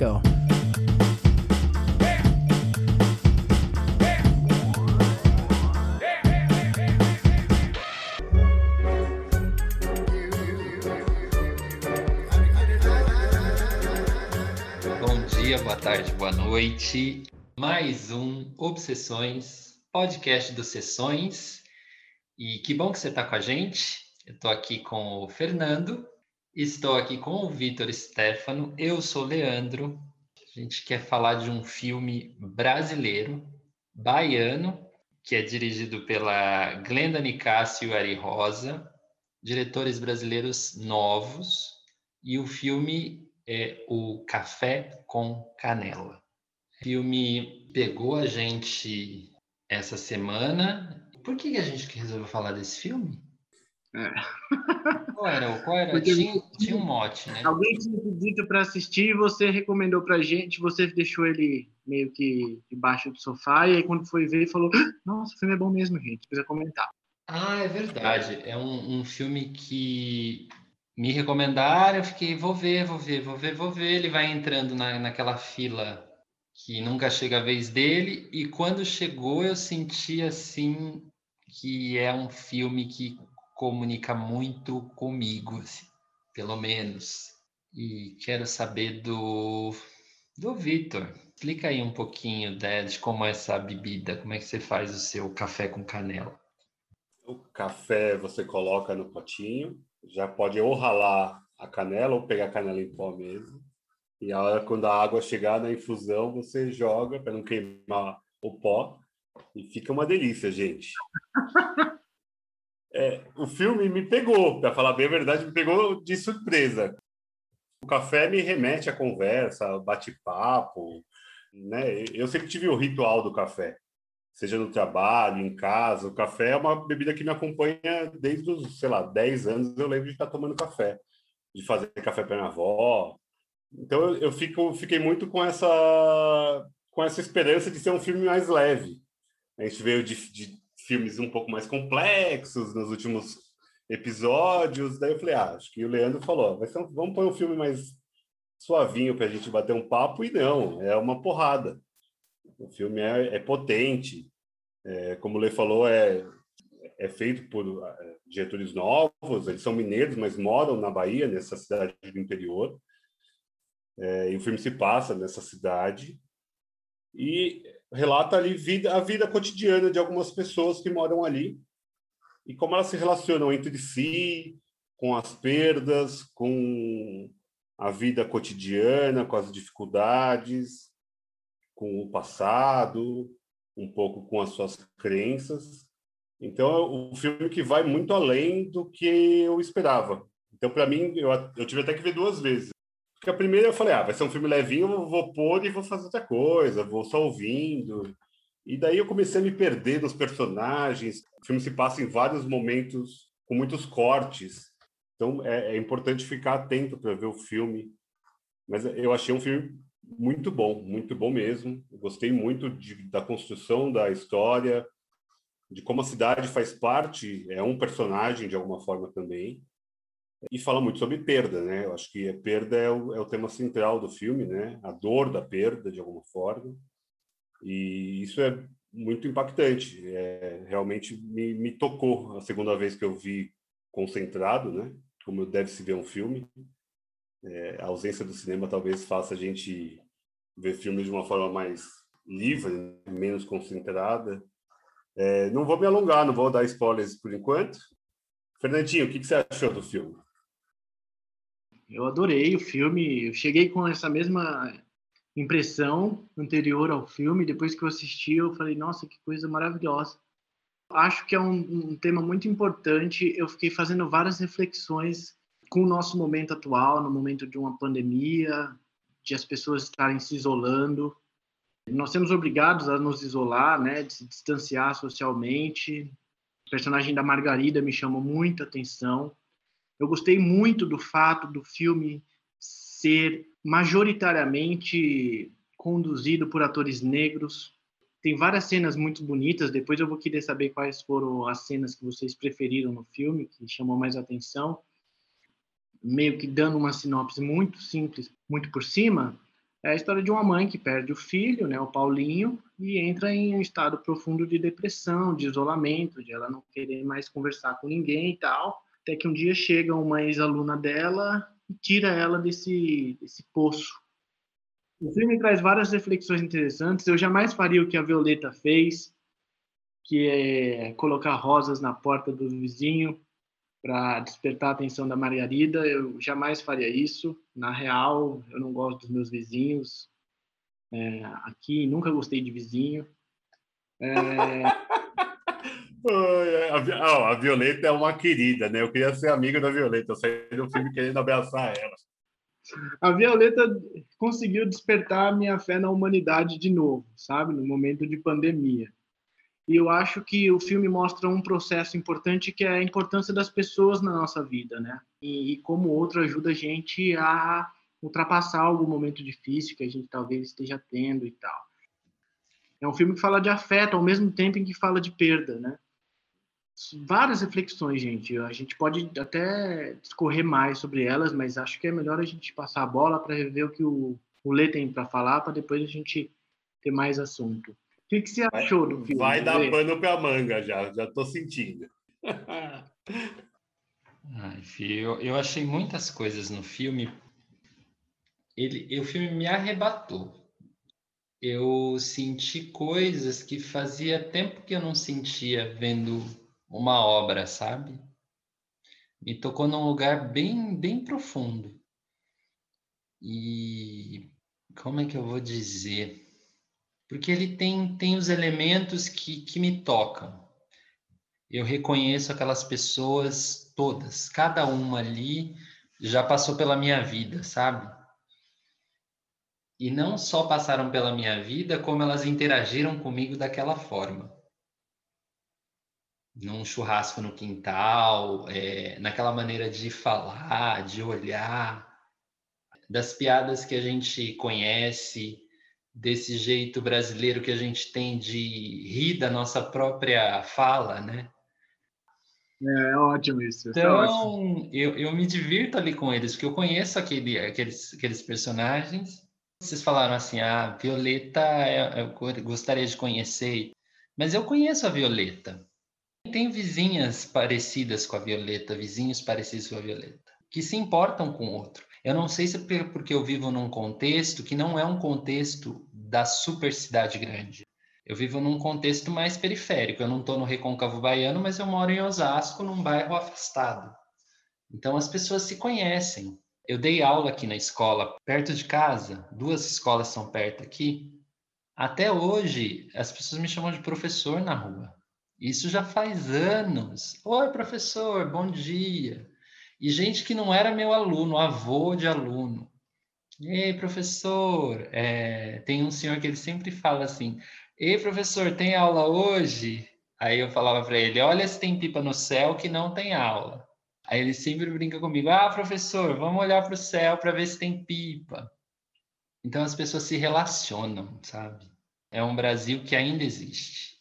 go. Bom dia, boa tarde, boa noite. Mais um Obsessões, podcast dos Sessões. E que bom que você está com a gente. Eu estou aqui com o Fernando, estou aqui com o Vitor Stefano, eu sou Leandro. A gente quer falar de um filme brasileiro, baiano, que é dirigido pela Glenda Nicásio e Ari Rosa, diretores brasileiros novos, e o filme é o Café com Canela. O filme pegou a gente essa semana. Por que a gente resolveu falar desse filme? É. Qual era? Qual era? Porque Tinha, tinha um mote, né? Alguém tinha pedido para assistir, você recomendou pra gente, você deixou ele meio que debaixo do sofá, e aí quando foi ver, falou: "Ah, Nossa, o filme é bom mesmo, gente, precisa comentar. Ah, é verdade. É um, um filme que me recomendaram, eu fiquei, vou ver, vou ver, vou ver, vou ver. Ele vai entrando na, naquela fila que nunca chega a vez dele, e quando chegou eu senti assim que é um filme que comunica muito comigo, assim, pelo menos. E quero saber do, do Vitor. Explica aí um pouquinho né, de como é essa bebida, como é que você faz o seu café com canela. O café você coloca no potinho, já pode ou ralar a canela ou pegar a canela em pó mesmo. E a hora quando a água chegar na infusão, você joga para não queimar o pó e fica uma delícia, gente. É, o filme me pegou, para falar bem a verdade, me pegou de surpresa. O café me remete à conversa, bate-papo, né? Eu sempre tive o ritual do café seja no trabalho, em casa. O café é uma bebida que me acompanha desde os, sei lá, 10 anos. Eu lembro de estar tomando café, de fazer café para minha avó. Então eu, fico, fiquei muito com essa, com essa esperança de ser um filme mais leve. A gente veio de, de filmes um pouco mais complexos nos últimos episódios. Daí eu falei, ah, acho que o Leandro falou, ser um, vamos pôr um filme mais suavinho para a gente bater um papo. E não, é uma porrada. O filme é, é potente, é, como o Lê falou, é, é feito por é, diretores novos, eles são mineiros, mas moram na Bahia, nessa cidade do interior. É, e o filme se passa nessa cidade e relata ali vida, a vida cotidiana de algumas pessoas que moram ali e como elas se relacionam entre si, com as perdas, com a vida cotidiana, com as dificuldades com o passado, um pouco com as suas crenças. Então, é um filme que vai muito além do que eu esperava. Então, para mim, eu, eu tive até que ver duas vezes. Porque a primeira eu falei, ah, vai ser um filme levinho, eu vou pôr e vou fazer outra coisa, vou só ouvindo. E daí eu comecei a me perder nos personagens. O filme se passa em vários momentos com muitos cortes. Então, é, é importante ficar atento para ver o filme. Mas eu achei um filme muito bom, muito bom mesmo. Eu gostei muito de, da construção da história, de como a cidade faz parte, é um personagem de alguma forma também. E fala muito sobre perda, né? Eu acho que a perda é o, é o tema central do filme, né? A dor da perda, de alguma forma. E isso é muito impactante. É, realmente me, me tocou a segunda vez que eu vi concentrado, né? Como deve se ver um filme. É, a ausência do cinema talvez faça a gente ver filmes de uma forma mais livre, menos concentrada. É, não vou me alongar, não vou dar spoilers por enquanto. Fernandinho, o que, que você achou do filme? Eu adorei o filme, eu cheguei com essa mesma impressão anterior ao filme, depois que eu assisti eu falei, nossa, que coisa maravilhosa. Acho que é um, um tema muito importante, eu fiquei fazendo várias reflexões com o nosso momento atual, no momento de uma pandemia, de as pessoas estarem se isolando. Nós temos obrigados a nos isolar, né, de se distanciar socialmente. O personagem da Margarida me chamou muita atenção. Eu gostei muito do fato do filme ser majoritariamente conduzido por atores negros. Tem várias cenas muito bonitas. Depois eu vou querer saber quais foram as cenas que vocês preferiram no filme, que chamou mais atenção meio que dando uma sinopse muito simples, muito por cima, É a história de uma mãe que perde o filho, né, o Paulinho, e entra em um estado profundo de depressão, de isolamento, de ela não querer mais conversar com ninguém e tal. Até que um dia chega uma ex-aluna dela e tira ela desse, desse poço. O filme traz várias reflexões interessantes. Eu jamais faria o que a Violeta fez, que é colocar rosas na porta do vizinho para despertar a atenção da Margarida. Eu jamais faria isso. Na real, eu não gosto dos meus vizinhos. É, aqui, nunca gostei de vizinho. É... a, Violeta é uma querida, né? Eu queria ser amigo da Violeta. Eu saí do filme querendo abraçar ela. A Violeta conseguiu despertar a minha fé na humanidade de novo, sabe? No momento de pandemia. E eu acho que o filme mostra um processo importante que é a importância das pessoas na nossa vida, né? E, e como outro ajuda a gente a ultrapassar algum momento difícil que a gente talvez esteja tendo e tal. É um filme que fala de afeto ao mesmo tempo em que fala de perda, né? Várias reflexões, gente. A gente pode até discorrer mais sobre elas, mas acho que é melhor a gente passar a bola para ver o que o, o Lê tem para falar, para depois a gente ter mais assunto que, que você achou do filme? Vai dar pano para manga já, já estou sentindo. Ai, filho, eu, eu achei muitas coisas no filme. Ele, o filme me arrebatou. Eu senti coisas que fazia tempo que eu não sentia vendo uma obra, sabe? Me tocou num lugar bem, bem profundo. E como é que eu vou dizer? porque ele tem, tem os elementos que, que me tocam. Eu reconheço aquelas pessoas todas, cada uma ali já passou pela minha vida, sabe? E não só passaram pela minha vida, como elas interagiram comigo daquela forma. Num churrasco no quintal, é, naquela maneira de falar, de olhar, das piadas que a gente conhece, desse jeito brasileiro que a gente tem de rir da nossa própria fala, né? É, é ótimo isso. É então, é ótimo. Eu, eu me divirto ali com eles, porque eu conheço aquele, aqueles, aqueles personagens. Vocês falaram assim, ah, Violeta eu gostaria de conhecer, mas eu conheço a Violeta. Tem vizinhas parecidas com a Violeta, vizinhos parecidos com a Violeta, que se importam com o outro. Eu não sei se é porque eu vivo num contexto que não é um contexto da super cidade grande. Eu vivo num contexto mais periférico. Eu não estou no Recôncavo Baiano, mas eu moro em Osasco, num bairro afastado. Então as pessoas se conhecem. Eu dei aula aqui na escola, perto de casa, duas escolas são perto aqui. Até hoje, as pessoas me chamam de professor na rua. Isso já faz anos. Oi, professor, bom dia. E gente que não era meu aluno, avô de aluno. Ei, professor, é, tem um senhor que ele sempre fala assim: Ei, professor, tem aula hoje? Aí eu falava para ele: Olha se tem pipa no céu que não tem aula. Aí ele sempre brinca comigo: Ah, professor, vamos olhar para o céu para ver se tem pipa. Então as pessoas se relacionam, sabe? É um Brasil que ainda existe.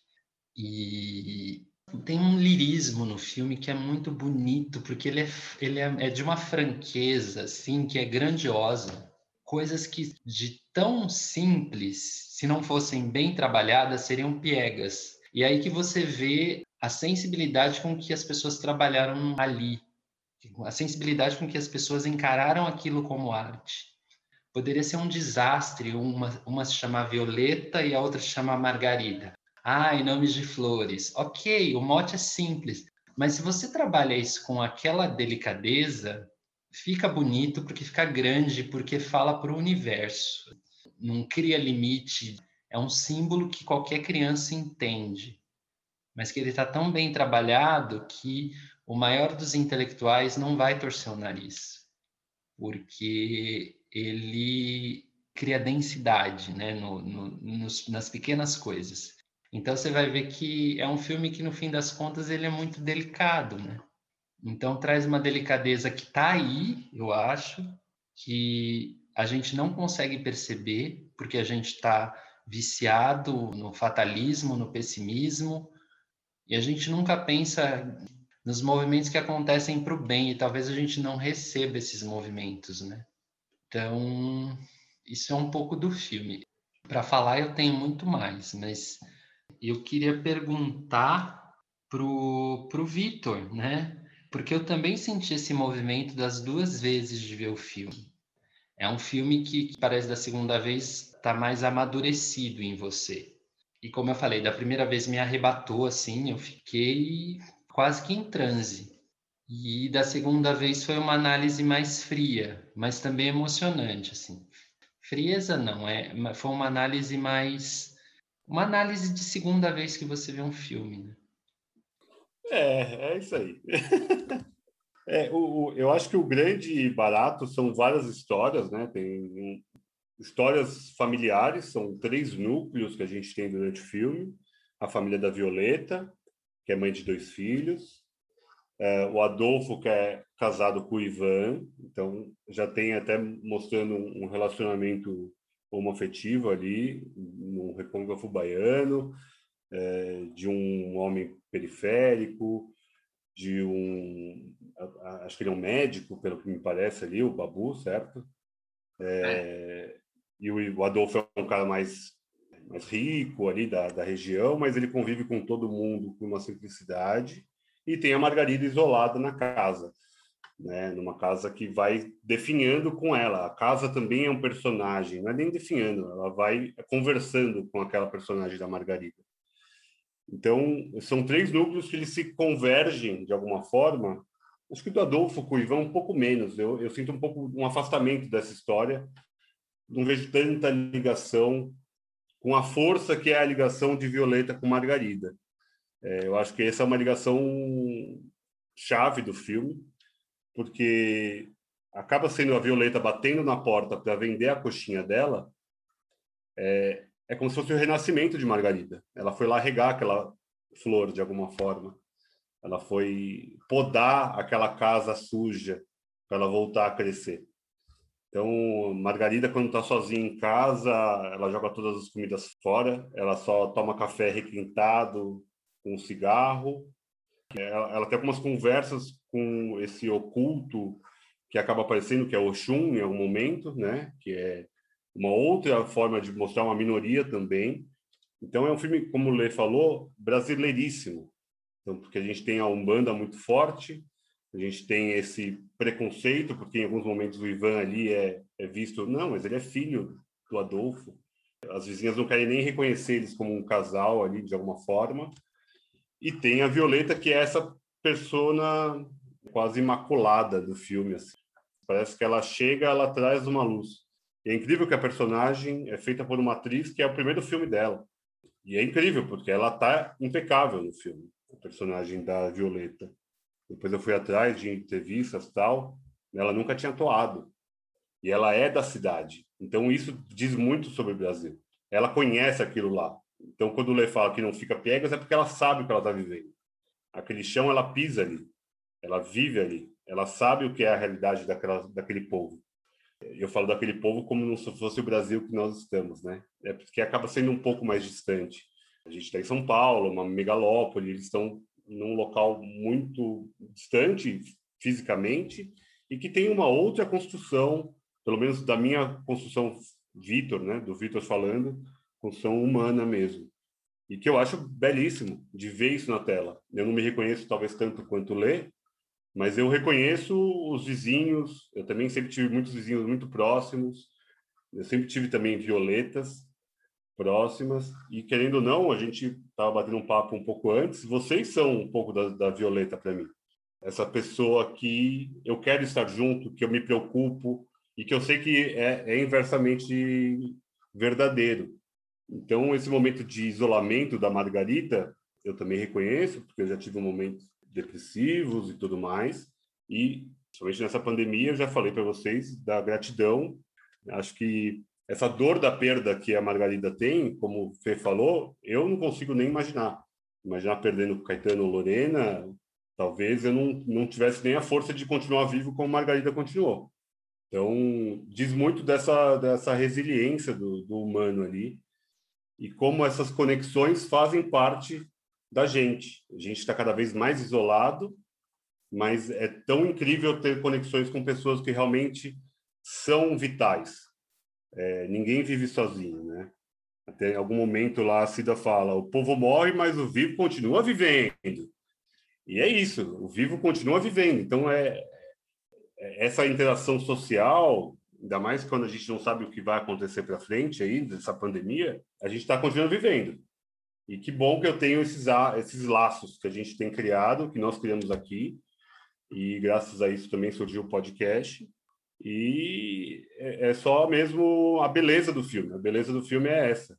E tem um lirismo no filme que é muito bonito, porque ele é, ele é, é de uma franqueza, assim, que é grandiosa. Coisas que de tão simples, se não fossem bem trabalhadas, seriam piegas. E aí que você vê a sensibilidade com que as pessoas trabalharam ali, a sensibilidade com que as pessoas encararam aquilo como arte. Poderia ser um desastre, uma, uma se chamar Violeta e a outra se chamar Margarida. Ah, em nomes de flores. Ok, o mote é simples, mas se você trabalha isso com aquela delicadeza, fica bonito porque fica grande, porque fala para o universo. Não cria limite. É um símbolo que qualquer criança entende, mas que ele está tão bem trabalhado que o maior dos intelectuais não vai torcer o nariz, porque ele cria densidade né, no, no, nos, nas pequenas coisas. Então você vai ver que é um filme que no fim das contas ele é muito delicado, né? Então traz uma delicadeza que está aí, eu acho, que a gente não consegue perceber porque a gente está viciado no fatalismo, no pessimismo, e a gente nunca pensa nos movimentos que acontecem para o bem, e talvez a gente não receba esses movimentos, né? Então, Isso é um pouco do filme. Para falar, eu tenho muito mais, mas eu queria perguntar pro, pro Vitor, né? Porque eu também senti esse movimento das duas vezes de ver o filme. É um filme que, que parece da segunda vez está mais amadurecido em você. E como eu falei, da primeira vez me arrebatou assim, eu fiquei quase que em transe. E da segunda vez foi uma análise mais fria, mas também emocionante assim. Frieza não, é, foi uma análise mais uma análise de segunda vez que você vê um filme, né? É, é isso aí. é, o, o, eu acho que o grande barato são várias histórias, né? Tem histórias familiares, são três núcleos que a gente tem durante o filme. A família da Violeta, que é mãe de dois filhos. É, o Adolfo, que é casado com o Ivan, então já tem até mostrando um relacionamento homoafetivo ali, no recôncavo baiano, é, de um homem periférico, de um. Acho que ele é um médico, pelo que me parece ali, o Babu, certo? É, é. E o, Adolfo é um cara mais, mais rico ali da, da região, mas ele convive com todo mundo com uma simplicidade. E tem a Margarida isolada na casa né, numa casa que vai definhando com ela. A casa também é um personagem, não é nem definhando, ela vai conversando com aquela personagem da Margarida. Então, são três núcleos que eles se convergem de alguma forma. Acho que do Adolfo com o Ivan um pouco menos. Eu, eu sinto um pouco um afastamento dessa história. Não vejo tanta ligação com a força que é a ligação de Violeta com Margarida. É, eu acho que essa é uma ligação chave do filme porque acaba sendo a Violeta batendo na porta para vender a coxinha dela, é, é como se fosse o renascimento de Margarida. Ela foi lá regar aquela flor de alguma forma. Ela foi podar aquela casa suja para ela voltar a crescer. Então, Margarida, quando está sozinha em casa, ela joga todas as comidas fora, ela só toma café requintado com um cigarro. Ela, ela tem algumas conversas com esse oculto que acaba aparecendo, que é Oxum em algum momento, né? Que é uma outra forma de mostrar uma minoria também. Então é um filme, como o Lê falou, brasileiríssimo. Então, porque a gente tem a Umbanda muito forte, a gente tem esse preconceito, porque em alguns momentos o Ivan ali é, é visto, não, mas ele é filho do Adolfo. As vizinhas não querem nem reconhecer eles como um casal ali, de alguma forma. E tem a Violeta, que é essa persona quase imaculada do filme. Assim. Parece que ela chega, ela traz uma luz. E é incrível que a personagem é feita por uma atriz que é o primeiro filme dela. E é incrível, porque ela tá impecável no filme, a personagem da Violeta. Depois eu fui atrás de entrevistas tal, ela nunca tinha atuado. E ela é da cidade. Então isso diz muito sobre o Brasil. Ela conhece aquilo lá. Então quando o Lê fala que não fica piegas é porque ela sabe o que ela está vivendo. Aquele chão ela pisa ali. Ela vive ali, ela sabe o que é a realidade daquela, daquele povo. Eu falo daquele povo como se fosse o Brasil que nós estamos, né? É porque acaba sendo um pouco mais distante. A gente está em São Paulo, uma megalópole, eles estão num local muito distante fisicamente e que tem uma outra construção, pelo menos da minha construção Vitor, né, do Vitor falando, construção humana mesmo. E que eu acho belíssimo de ver isso na tela. Eu não me reconheço talvez tanto quanto lê, mas eu reconheço os vizinhos, eu também sempre tive muitos vizinhos muito próximos, eu sempre tive também violetas próximas, e querendo ou não, a gente estava batendo um papo um pouco antes, vocês são um pouco da, da violeta para mim. Essa pessoa que eu quero estar junto, que eu me preocupo, e que eu sei que é, é inversamente verdadeiro. Então, esse momento de isolamento da Margarida, eu também reconheço, porque eu já tive um momento depressivos e tudo mais. E, somente nessa pandemia, eu já falei para vocês da gratidão. Acho que essa dor da perda que a Margarida tem, como o Fê falou, eu não consigo nem imaginar. Imaginar perdendo Caetano ou Lorena, talvez eu não, não tivesse nem a força de continuar vivo como Margarida continuou. Então, diz muito dessa, dessa resiliência do, do humano ali e como essas conexões fazem parte da gente. A gente está cada vez mais isolado, mas é tão incrível ter conexões com pessoas que realmente são vitais. É, ninguém vive sozinho, né? Até algum momento lá a Cida fala: o povo morre, mas o vivo continua vivendo. E é isso, o vivo continua vivendo. Então é, é essa interação social, ainda mais quando a gente não sabe o que vai acontecer para frente aí dessa pandemia, a gente está continuando vivendo. E que bom que eu tenho esses, esses laços que a gente tem criado, que nós criamos aqui, e graças a isso também surgiu o podcast. E é, é só mesmo a beleza do filme. A beleza do filme é essa.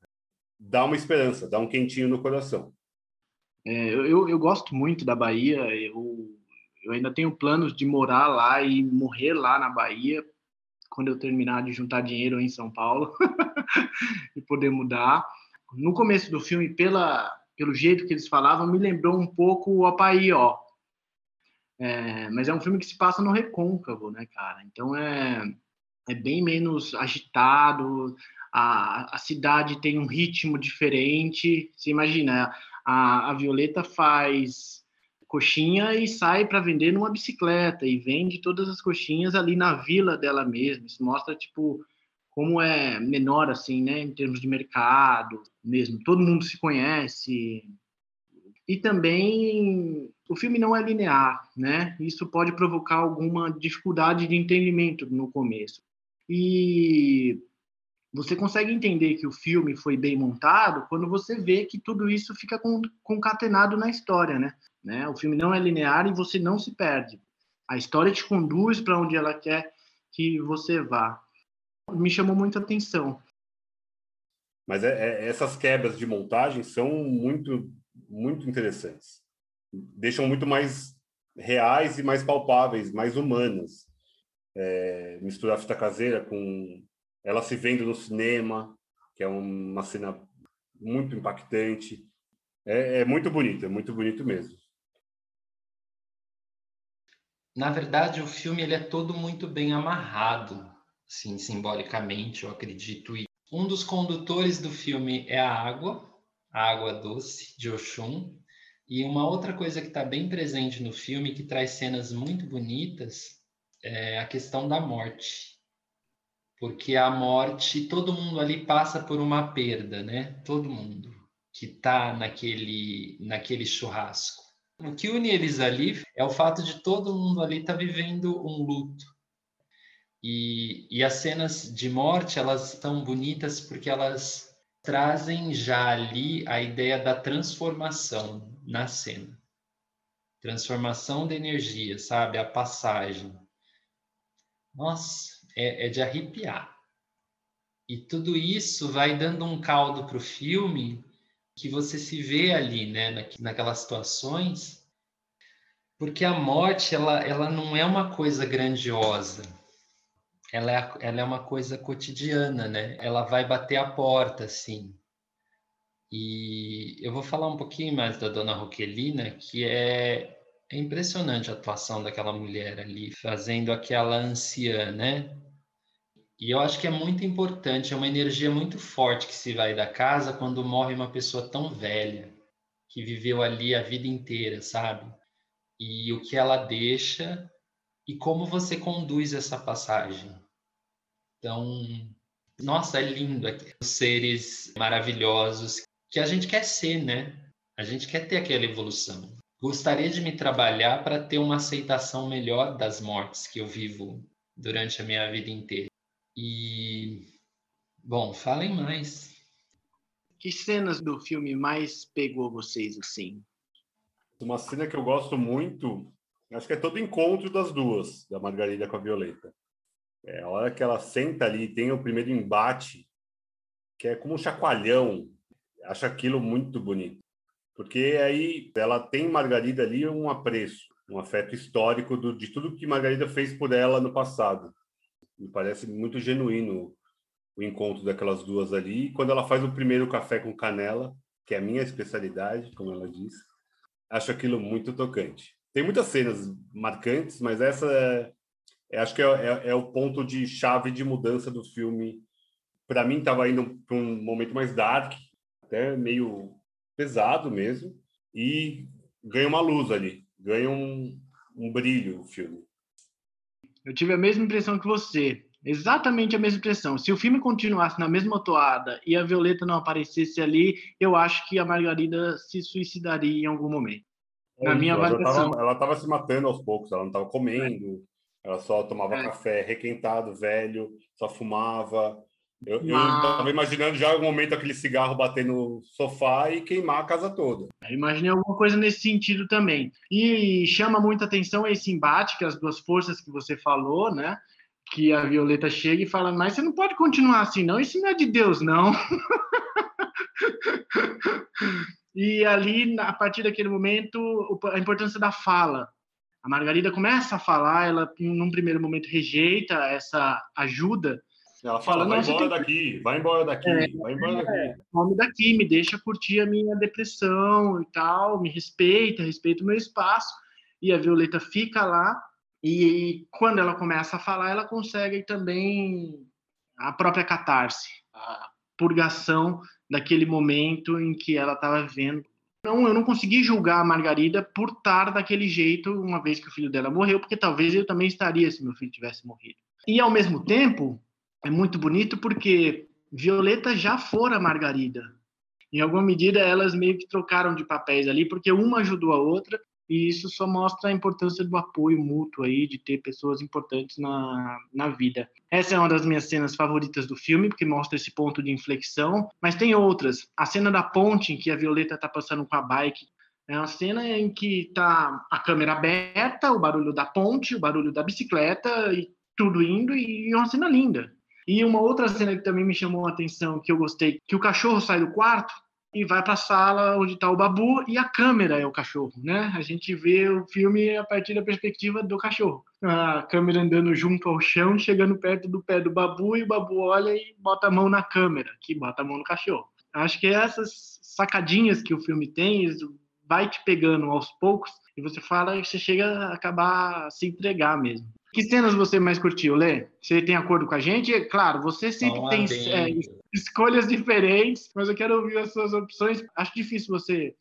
Dá uma esperança, dá um quentinho no coração. É, eu, eu gosto muito da Bahia. Eu, eu ainda tenho planos de morar lá e morrer lá na Bahia quando eu terminar de juntar dinheiro em São Paulo e poder mudar. No começo do filme, pela, pelo jeito que eles falavam, me lembrou um pouco o Apaí, ó. É, mas é um filme que se passa no recôncavo, né, cara? Então é, é bem menos agitado, a, a cidade tem um ritmo diferente. Você imagina, a, a Violeta faz coxinha e sai para vender numa bicicleta e vende todas as coxinhas ali na vila dela mesma. Isso mostra, tipo, como é menor, assim, né, em termos de mercado mesmo. Todo mundo se conhece. E também o filme não é linear, né? Isso pode provocar alguma dificuldade de entendimento no começo. E você consegue entender que o filme foi bem montado quando você vê que tudo isso fica concatenado na história, né? né? O filme não é linear e você não se perde. A história te conduz para onde ela quer que você vá. Me chamou muita atenção. Mas é, é, essas quebras de montagem são muito, muito interessantes deixam muito mais reais e mais palpáveis, mais humanas. É, misturar fita caseira com ela se vendo no cinema, que é uma cena muito impactante. É, é muito bonito, é muito bonito mesmo. Na verdade, o filme ele é todo muito bem amarrado, assim, simbolicamente, eu acredito. E um dos condutores do filme é a água, a água doce de Oxum, e uma outra coisa que está bem presente no filme, que traz cenas muito bonitas, é a questão da morte. Porque a morte, todo mundo ali passa por uma perda, né? Todo mundo que está naquele, naquele churrasco. O que une eles ali é o fato de todo mundo ali estar tá vivendo um luto. E, e as cenas de morte, elas são bonitas porque elas trazem já ali a ideia da transformação na cena. Transformação da energia, sabe? A passagem. Nossa, é, é de arrepiar. E tudo isso vai dando um caldo para o filme que você se vê ali, né, naquelas situações, porque a morte ela, ela não é uma coisa grandiosa, ela é, ela é uma coisa cotidiana, né? Ela vai bater a porta, assim. E eu vou falar um pouquinho mais da dona Roquelina, que é, é impressionante a atuação daquela mulher ali, fazendo aquela anciã, né? E eu acho que é muito importante, é uma energia muito forte que se vai da casa quando morre uma pessoa tão velha, que viveu ali a vida inteira, sabe? E o que ela deixa e como você conduz essa passagem. Então, nossa, é lindo aqui. Os seres maravilhosos que a gente quer ser, né? A gente quer ter aquela evolução. Gostaria de me trabalhar para ter uma aceitação melhor das mortes que eu vivo durante a minha vida inteira. E, bom, falem mais. Que cenas do filme mais pegou vocês assim? Uma cena que eu gosto muito, acho que é todo encontro das duas, da Margarida com a Violeta. É a hora que ela senta ali, tem o primeiro embate, que é como um chacoalhão, acho aquilo muito bonito. Porque aí ela tem Margarida ali um apreço, um afeto histórico do, de tudo que Margarida fez por ela no passado. Me parece muito genuíno o encontro daquelas duas ali. E quando ela faz o primeiro café com canela, que é a minha especialidade, como ela disse, acho aquilo muito tocante. Tem muitas cenas marcantes, mas essa é, acho que é, é, é, o ponto de chave de mudança do filme. Para mim, estava indo para um momento mais dark, até meio pesado mesmo, e ganha uma luz ali, ganha um, um brilho o filme. Eu tive a mesma impressão que você. Exatamente a mesma impressão. Se o filme continuasse na mesma toada e a Violeta não aparecesse ali, eu acho que a Margarida se suicidaria em algum momento. Na minha avaliação. Ela estava se matando aos poucos, ela não estava comendo, ela só tomava é. café requentado, velho, só fumava. Eu, estava imaginando já o momento aquele cigarro bater no sofá e queimar a casa toda. Eu imaginei alguma coisa nesse sentido também. E chama muita atenção esse embate que as duas forças que você falou, né? Que a Violeta chega e fala: Mas você não pode continuar assim, não. Isso não é de Deus, não. e ali, a partir daquele momento, a importância da fala. A Margarida começa a falar, ela, num primeiro momento, rejeita essa ajuda ela fala, vai embora daqui, vai embora daqui, é, vai embora daqui. É, come daqui, me deixa curtir a minha depressão e tal, me respeita, respeita o meu espaço. E a Violeta fica lá, e quando ela começa a falar, ela consegue também a própria catarse, a purgação daquele momento em que ela estava vivendo. Não, eu não consegui julgar a Margarida por estar daquele jeito, uma vez que o filho dela morreu, porque talvez eu também estaria se meu filho tivesse morrido. E ao mesmo tempo, é muito bonito porque Violeta já fora Margarida. Em alguma medida, elas meio que trocaram de papéis ali, porque uma ajudou a outra, e isso só mostra a importância do apoio mútuo aí, de ter pessoas importantes na, na vida. Essa é uma das minhas cenas favoritas do filme, porque mostra esse ponto de inflexão, mas tem outras. A cena da ponte, em que a Violeta está passando com a bike, é uma cena em que está a câmera aberta, o barulho da ponte, o barulho da bicicleta, e tudo indo, e é uma cena linda. E uma outra cena que também me chamou a atenção, que eu gostei, que o cachorro sai do quarto e vai para a sala onde está o babu e a câmera é o cachorro, né? A gente vê o filme a partir da perspectiva do cachorro. A câmera andando junto ao chão, chegando perto do pé do babu e o babu olha e bota a mão na câmera, que bota a mão no cachorro. Acho que essas sacadinhas que o filme tem, vai te pegando aos poucos e você fala você chega a acabar a se entregar mesmo. Que cenas você mais curtiu, Lê? Você tem acordo com a gente? Claro, você sempre tem é, escolhas diferentes, mas eu quero ouvir as suas opções. Acho difícil você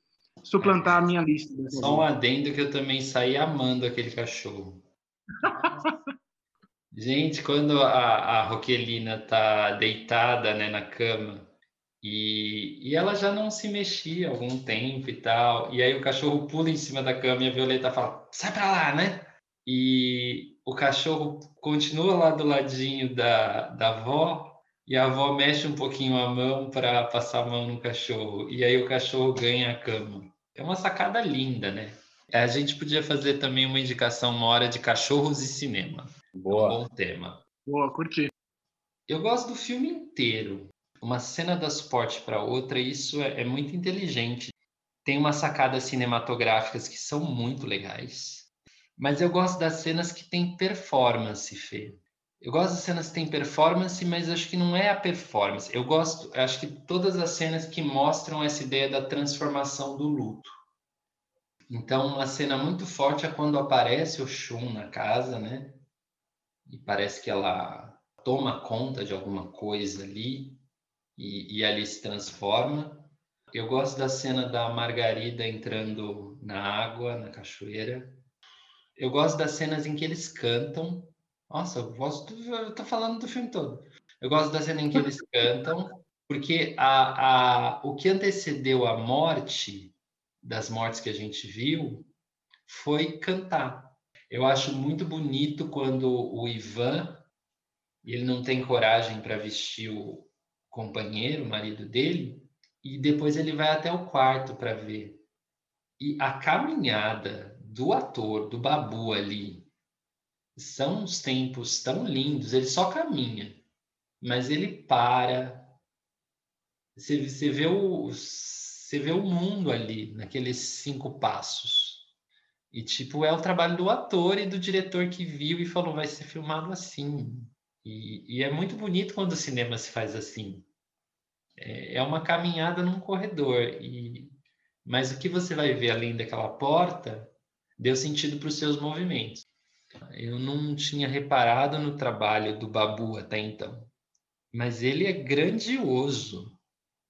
suplantar é, a minha lista. Só um adendo que eu também saí amando aquele cachorro. gente, quando a, a Roquelina tá deitada né, na cama e, e ela já não se mexia há algum tempo e tal, e aí o cachorro pula em cima da cama e a Violeta fala, sai pra lá, né? E o cachorro continua lá do ladinho da, da avó e a avó mexe um pouquinho a mão para passar a mão no cachorro e aí o cachorro ganha a cama. É uma sacada linda, né? A gente podia fazer também uma indicação uma hora de cachorros e cinema. Boa. É um bom tema. Boa, curti. Eu gosto do filme inteiro. Uma cena dá suporte para outra, e isso é, é muito inteligente. Tem umas sacadas cinematográficas que são muito legais mas eu gosto das cenas que tem performance, Fê. Eu gosto das cenas que tem performance, mas acho que não é a performance. Eu gosto, acho que todas as cenas que mostram essa ideia da transformação do luto. Então, uma cena muito forte é quando aparece o Shun na casa, né? E parece que ela toma conta de alguma coisa ali e, e ali se transforma. Eu gosto da cena da Margarida entrando na água, na cachoeira. Eu gosto das cenas em que eles cantam. Nossa, eu gosto. Eu tô falando do filme todo. Eu gosto da cena em que eles cantam, porque a, a, o que antecedeu a morte das mortes que a gente viu foi cantar. Eu acho muito bonito quando o Ivan ele não tem coragem para vestir o companheiro, o marido dele, e depois ele vai até o quarto para ver. E a caminhada do ator, do Babu ali, são uns tempos tão lindos. Ele só caminha, mas ele para. Você, você, vê o, você vê o mundo ali, naqueles cinco passos. E, tipo, é o trabalho do ator e do diretor que viu e falou: vai ser filmado assim. E, e é muito bonito quando o cinema se faz assim. É, é uma caminhada num corredor. E, mas o que você vai ver além daquela porta deu sentido para os seus movimentos. Eu não tinha reparado no trabalho do Babu até então, mas ele é grandioso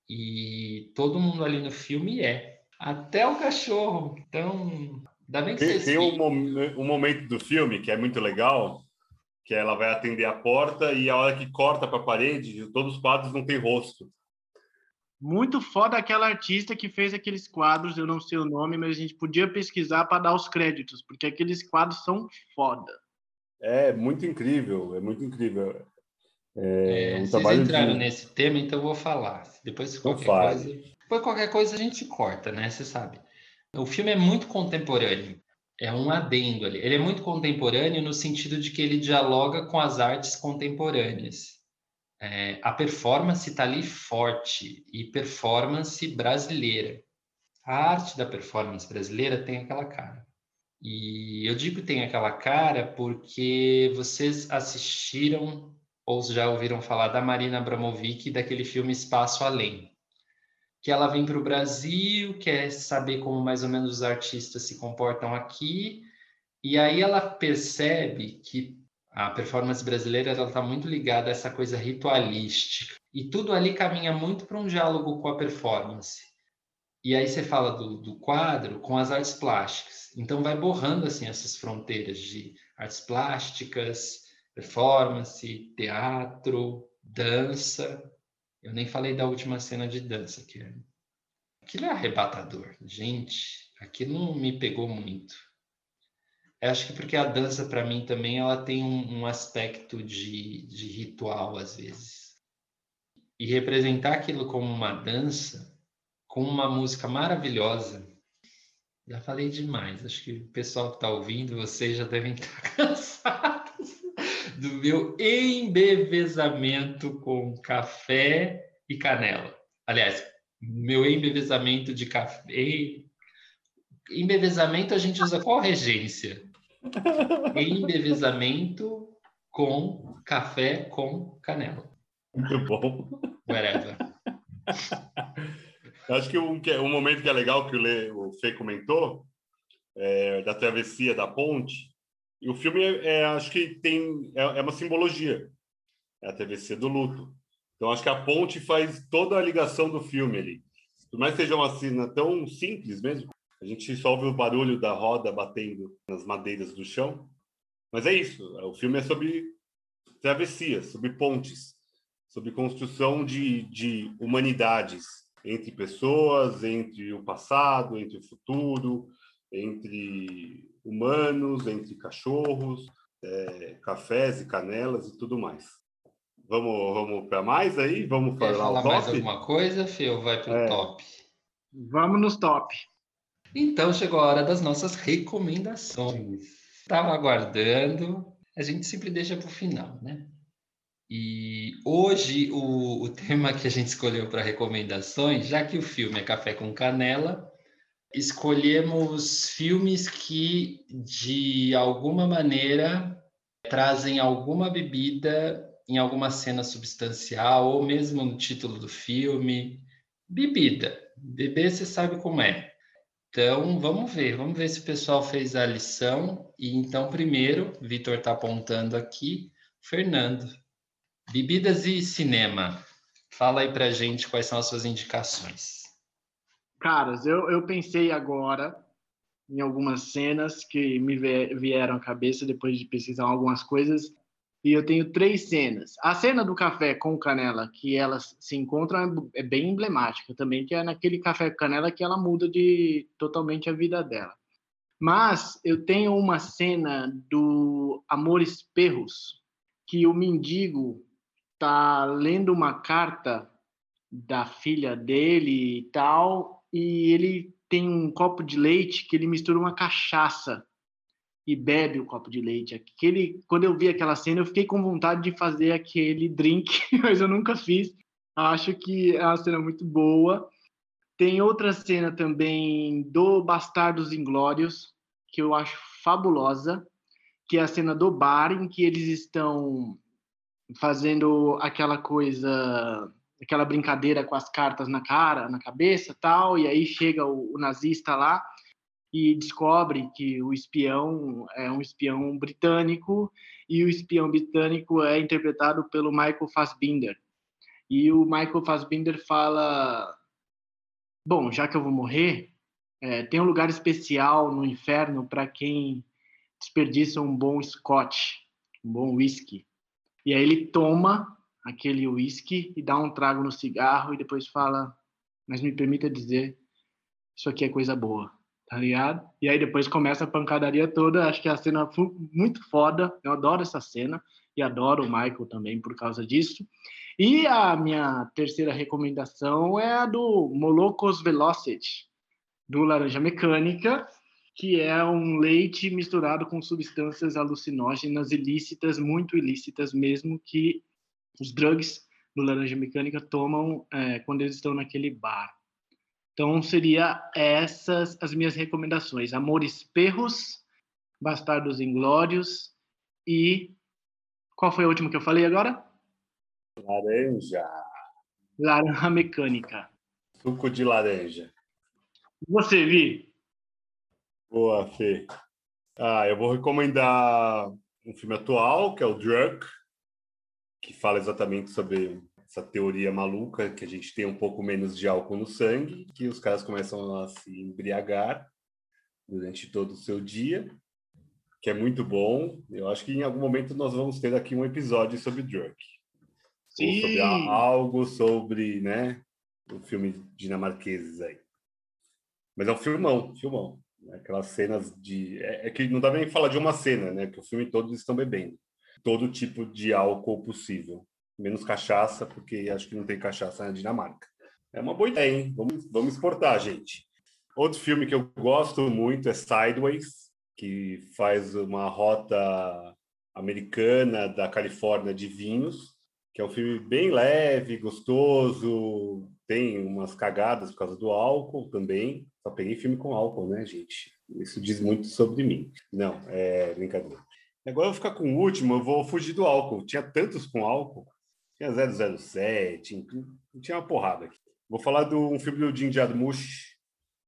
e todo mundo ali no filme é, até o cachorro. Então, ainda bem que tem, tem um, um momento do filme que é muito legal, que ela vai atender a porta e a hora que corta para a parede, todos os quadros não têm rosto. Muito foda aquela artista que fez aqueles quadros, eu não sei o nome, mas a gente podia pesquisar para dar os créditos, porque aqueles quadros são foda. É muito incrível, é muito incrível. É, é um vocês entraram de... nesse tema, então eu vou falar. Depois qualquer coisa, depois qualquer coisa a gente corta, né? Você sabe. O filme é muito contemporâneo. É um adendo ali. Ele é muito contemporâneo no sentido de que ele dialoga com as artes contemporâneas. É, a performance está ali forte e performance brasileira. A arte da performance brasileira tem aquela cara. E eu digo tem aquela cara porque vocês assistiram ou já ouviram falar da Marina Abramovic daquele filme Espaço Além. Que ela vem para o Brasil, quer saber como mais ou menos os artistas se comportam aqui, e aí ela percebe que a performance brasileira está muito ligada a essa coisa ritualística. E tudo ali caminha muito para um diálogo com a performance. E aí você fala do, do, quadro com as artes plásticas. Então vai borrando assim essas fronteiras de artes plásticas, performance, teatro, dança. Eu nem falei da última cena de dança, que é... aquilo é arrebatador. Gente, aquilo me pegou muito. Eu acho que porque a dança, para mim, também ela tem um, um aspecto de, de ritual, às vezes. E representar aquilo como uma dança, com uma música maravilhosa, já falei demais. Acho que o pessoal que está ouvindo, vocês já devem estar cansados do meu embevezamento com café e canela. Aliás, meu embevezamento de café. Embevezamento a gente usa qual regência? Embevezamento com café com canela. Muito bom. Whatever. Acho que um, um momento que é legal que o, Lê, o Fê comentou, é, da travessia da ponte, e o filme, é, é, acho que tem é, é, uma simbologia, é a TVC do luto. Então, acho que a ponte faz toda a ligação do filme ali. Por mais que seja uma cena tão simples mesmo, a gente só ouve o barulho da roda batendo nas madeiras do chão. Mas é isso, o filme é sobre travessias, sobre pontes, sobre construção de, de humanidades entre pessoas, entre o passado, entre o futuro, entre humanos, entre cachorros, é, cafés e canelas e tudo mais. Vamos, vamos para mais aí? Vamos Quer falar, mais alguma coisa, Fê, ou vai para o é. top? Vamos nos top. Então chegou a hora das nossas recomendações. Estava aguardando, a gente sempre deixa para o final, né? E hoje o, o tema que a gente escolheu para recomendações, já que o filme é Café com Canela, escolhemos filmes que, de alguma maneira, trazem alguma bebida em alguma cena substancial, ou mesmo no título do filme. Bebida. Beber, você sabe como é. Então, vamos ver. Vamos ver se o pessoal fez a lição. E então, primeiro, Vitor está apontando aqui, Fernando. Bebidas e cinema. Fala aí pra gente quais são as suas indicações. Caras, eu, eu pensei agora em algumas cenas que me vieram à cabeça depois de pesquisar algumas coisas. E eu tenho três cenas. A cena do café com canela, que elas se encontram, é bem emblemática também, que é naquele café com canela que ela muda de totalmente a vida dela. Mas eu tenho uma cena do Amores Perros, que o mendigo tá lendo uma carta da filha dele e tal, e ele tem um copo de leite que ele mistura uma cachaça e bebe o copo de leite. Aquele, quando eu vi aquela cena, eu fiquei com vontade de fazer aquele drink, mas eu nunca fiz. Acho que é uma cena muito boa. Tem outra cena também do Bastardos Inglórios, que eu acho fabulosa, que é a cena do bar em que eles estão fazendo aquela coisa aquela brincadeira com as cartas na cara, na cabeça, tal, e aí chega o, o nazista lá e descobre que o espião é um espião britânico e o espião britânico é interpretado pelo Michael Fassbinder. E o Michael Fassbinder fala: Bom, já que eu vou morrer, é, tem um lugar especial no inferno para quem desperdiça um bom Scotch. um bom whisky. E aí ele toma aquele whisky e dá um trago no cigarro e depois fala, mas me permita dizer, isso aqui é coisa boa, tá ligado? E aí depois começa a pancadaria toda, acho que a cena foi muito foda, eu adoro essa cena e adoro o Michael também por causa disso. E a minha terceira recomendação é a do Molokos Velocity, do Laranja Mecânica, que é um leite misturado com substâncias alucinógenas ilícitas, muito ilícitas mesmo, que os drugs do Laranja Mecânica tomam é, quando eles estão naquele bar. Então, seria essas as minhas recomendações. Amores Perros, Bastardos Inglórios e... Qual foi a última que eu falei agora? Laranja. Laranja Mecânica. Suco de laranja. Você, Vi? Boa, Fê. Ah, eu vou recomendar um filme atual, que é o Drunk, que fala exatamente sobre essa teoria maluca que a gente tem um pouco menos de álcool no sangue, que os caras começam a se embriagar durante todo o seu dia, que é muito bom. Eu acho que em algum momento nós vamos ter aqui um episódio sobre Drunk. Sim. Ou sobre algo sobre, né, o filme dinamarqueses aí. Mas é um filmão, filmão. Aquelas cenas de. É, é, que não dá nem falar de uma cena, né? Que o filme todos estão bebendo. Todo tipo de álcool possível. Menos cachaça, porque acho que não tem cachaça na Dinamarca. É uma boa ideia, hein? Vamos, vamos exportar, gente. Outro filme que eu gosto muito é Sideways, que faz uma rota americana da Califórnia de vinhos, que é um filme bem leve, gostoso, tem umas cagadas por causa do álcool também. Só peguei filme com álcool, né, gente? Isso diz muito sobre mim. Não, é brincadeira. Agora eu vou ficar com o último, eu vou fugir do álcool. Tinha tantos com álcool. Tinha 007, tinha uma porrada aqui. Vou falar de um filme do Jim Jarmusch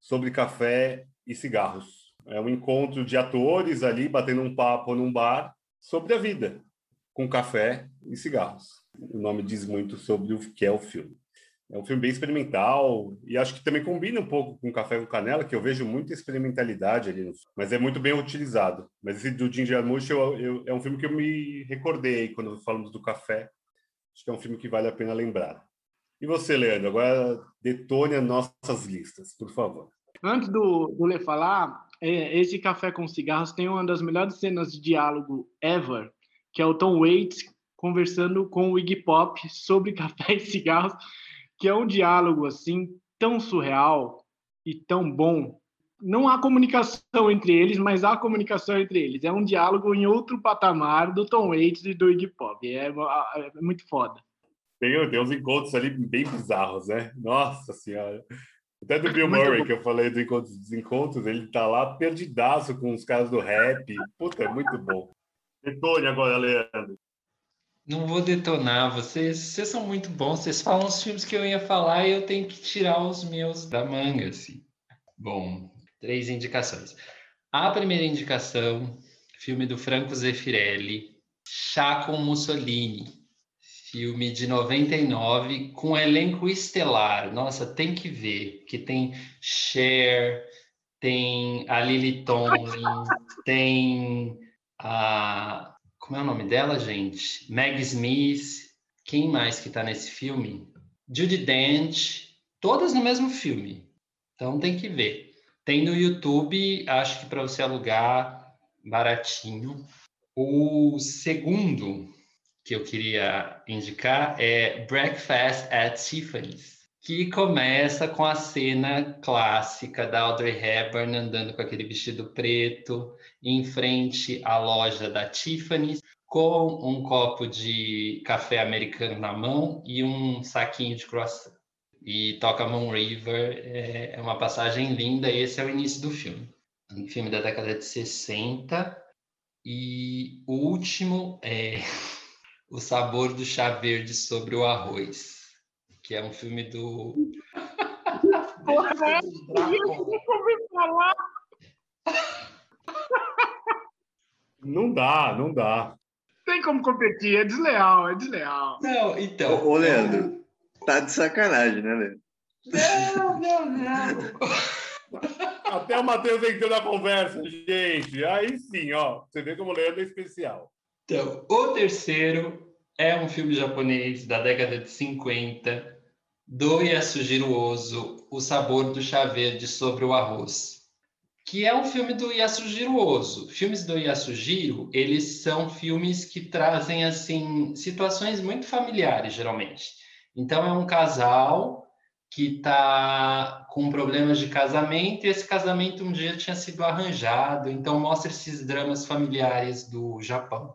sobre café e cigarros. É um encontro de atores ali batendo um papo num bar sobre a vida, com café e cigarros. O nome diz muito sobre o que é o filme. É um filme bem experimental e acho que também combina um pouco com Café com Canela, que eu vejo muita experimentalidade ali, no mas é muito bem utilizado. Mas esse do Jim Jarmusch eu, eu, é um filme que eu me recordei quando falamos do café. Acho que é um filme que vale a pena lembrar. E você, Leandro, agora detone as nossas listas, por favor. Antes do, do Lê falar, é, esse Café com Cigarros tem uma das melhores cenas de diálogo ever, que é o Tom Waits conversando com o Iggy Pop sobre café e cigarros que é um diálogo assim tão surreal e tão bom. Não há comunicação entre eles, mas há comunicação entre eles. É um diálogo em outro patamar do Tom Waits e do Iggy Pop. É, é muito foda. Tem, tem uns encontros ali bem bizarros, né? Nossa Senhora. Até do Bill Murray, que eu falei do encontro, dos encontros, ele tá lá perdidaço com os caras do rap. Puta, é muito bom. Detone agora, Leandro. Não vou detonar, vocês, vocês são muito bons, vocês falam os filmes que eu ia falar e eu tenho que tirar os meus da manga, assim. Bom, três indicações. A primeira indicação, filme do Franco Zeffirelli, Chá com Mussolini, filme de 99 com elenco estelar. Nossa, tem que ver, que tem Cher, tem a Lily Tomlin, tem a como é o nome dela, gente? Meg Smith. Quem mais que tá nesse filme? Judy Dent. Todas no mesmo filme. Então tem que ver. Tem no YouTube, acho que para você alugar baratinho. O segundo que eu queria indicar é Breakfast at Tiffany's, que começa com a cena clássica da Audrey Hepburn andando com aquele vestido preto em frente à loja da Tiffany, com um copo de café americano na mão e um saquinho de croissant. E toca Moon River, é, é uma passagem linda. Esse é o início do filme. Um filme da década de 60. E o último é O Sabor do Chá Verde sobre o Arroz, que é um filme do. Porra, eu falar. Não dá, não dá. Tem como competir, é desleal, é desleal. Não, então. Ô, Leandro, tá de sacanagem, né, Leandro? Não, não, não. Até o Matheus entrou na conversa, gente. Aí sim, ó. Você vê como o Leandro é especial. Então, o terceiro é um filme japonês da década de 50, do Yasujiro Ozo, O Sabor do Chá Verde sobre o Arroz, que é um filme do Yasujiro Ozo. Filmes do Yasujiro, eles são filmes que trazem, assim, situações muito familiares, geralmente. Então, é um casal que está com problemas de casamento e esse casamento um dia tinha sido arranjado, então mostra esses dramas familiares do Japão.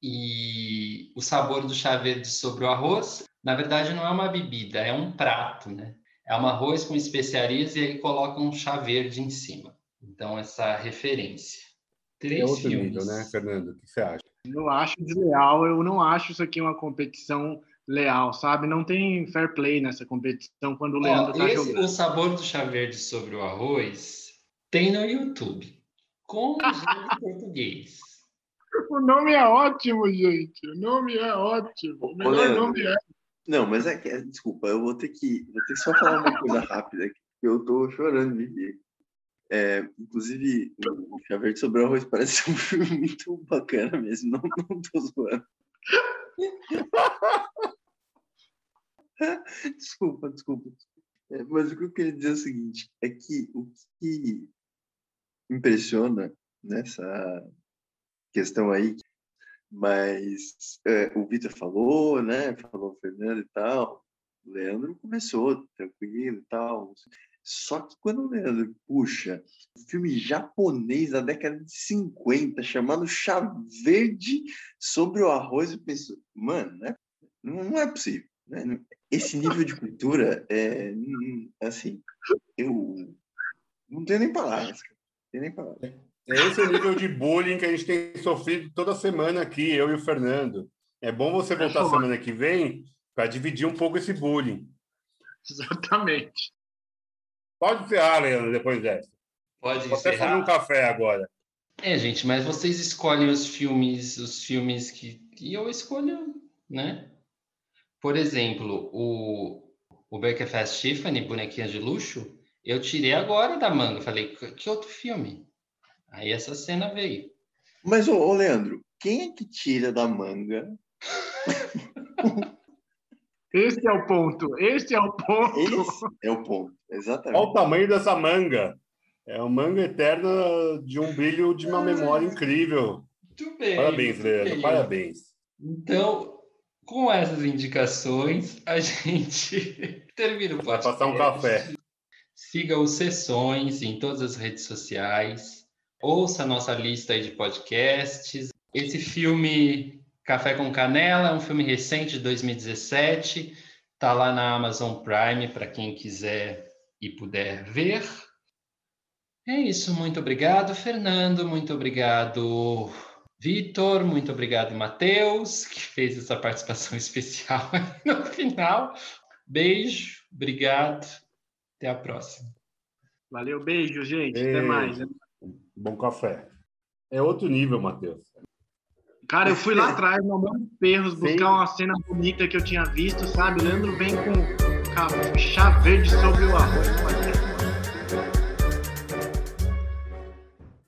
E o sabor do chá verde sobre o arroz, na verdade não é uma bebida, é um prato, né? É um arroz com especiarias e aí coloca um chá verde em cima. Então essa referência. Três é outro filmes. nível, né, Fernando? O que você acha? Eu acho desleal, eu não acho isso aqui uma competição leal, sabe? Não tem fair play nessa competição quando o Leandro está jogando. O sabor do chá verde sobre o arroz tem no YouTube, com em português. O nome é ótimo, gente. O nome é ótimo. O melhor Leandro, nome é. Não, mas é que, é, desculpa, eu vou ter que, vou ter que só falar uma coisa rápida aqui, porque eu tô chorando de rir. É, inclusive, o Chá Verde sobre o Arroz parece um filme muito bacana mesmo, não, não tô zoando. desculpa, desculpa. É, mas o que eu queria dizer é o seguinte: é que o que impressiona nessa questão aí, mas é, o Vitor falou, né? Falou o Fernando e tal. O Leandro começou tranquilo e tal. Só que quando o Leandro puxa um filme japonês da década de 50, chamado Chá Verde sobre o arroz, eu penso, mano, né? não é possível. Né? Esse nível de cultura é assim, eu não tenho nem palavras, não tenho nem palavras. É esse o nível de bullying que a gente tem sofrido toda semana aqui, eu e o Fernando. É bom você voltar semana que vem para dividir um pouco esse bullying. Exatamente. Pode encerrar, Leandro, depois dessa. Pode Vou até fazer um café agora. É, gente, mas vocês escolhem os filmes, os filmes que. E eu escolho, né? Por exemplo, o, o Fast Tiffany, Bonequinha de Luxo, eu tirei agora da manga. Falei, que outro filme? Aí essa cena veio. Mas, ô, ô Leandro, quem é que tira da manga? Esse é o ponto. Esse é o ponto. Esse é o ponto, exatamente. Olha o tamanho dessa manga. É uma manga eterna de um brilho de uma memória incrível. Muito bem. Parabéns, Leandro. Bem. Parabéns. Então, com essas indicações, a gente termina o podcast. Passar um café. Siga os Sessões em todas as redes sociais. Ouça a nossa lista de podcasts. Esse filme Café com Canela, é um filme recente de 2017, está lá na Amazon Prime para quem quiser e puder ver. É isso, muito obrigado, Fernando, muito obrigado, Vitor, muito obrigado, Matheus, que fez essa participação especial no final. Beijo, obrigado, até a próxima. Valeu, beijo, gente, beijo. até mais. Bom café. É outro nível, Matheus. Cara, eu fui lá atrás, no Mano Perros, buscar Sim. uma cena bonita que eu tinha visto, sabe? Leandro vem com chá verde sobre o arroz.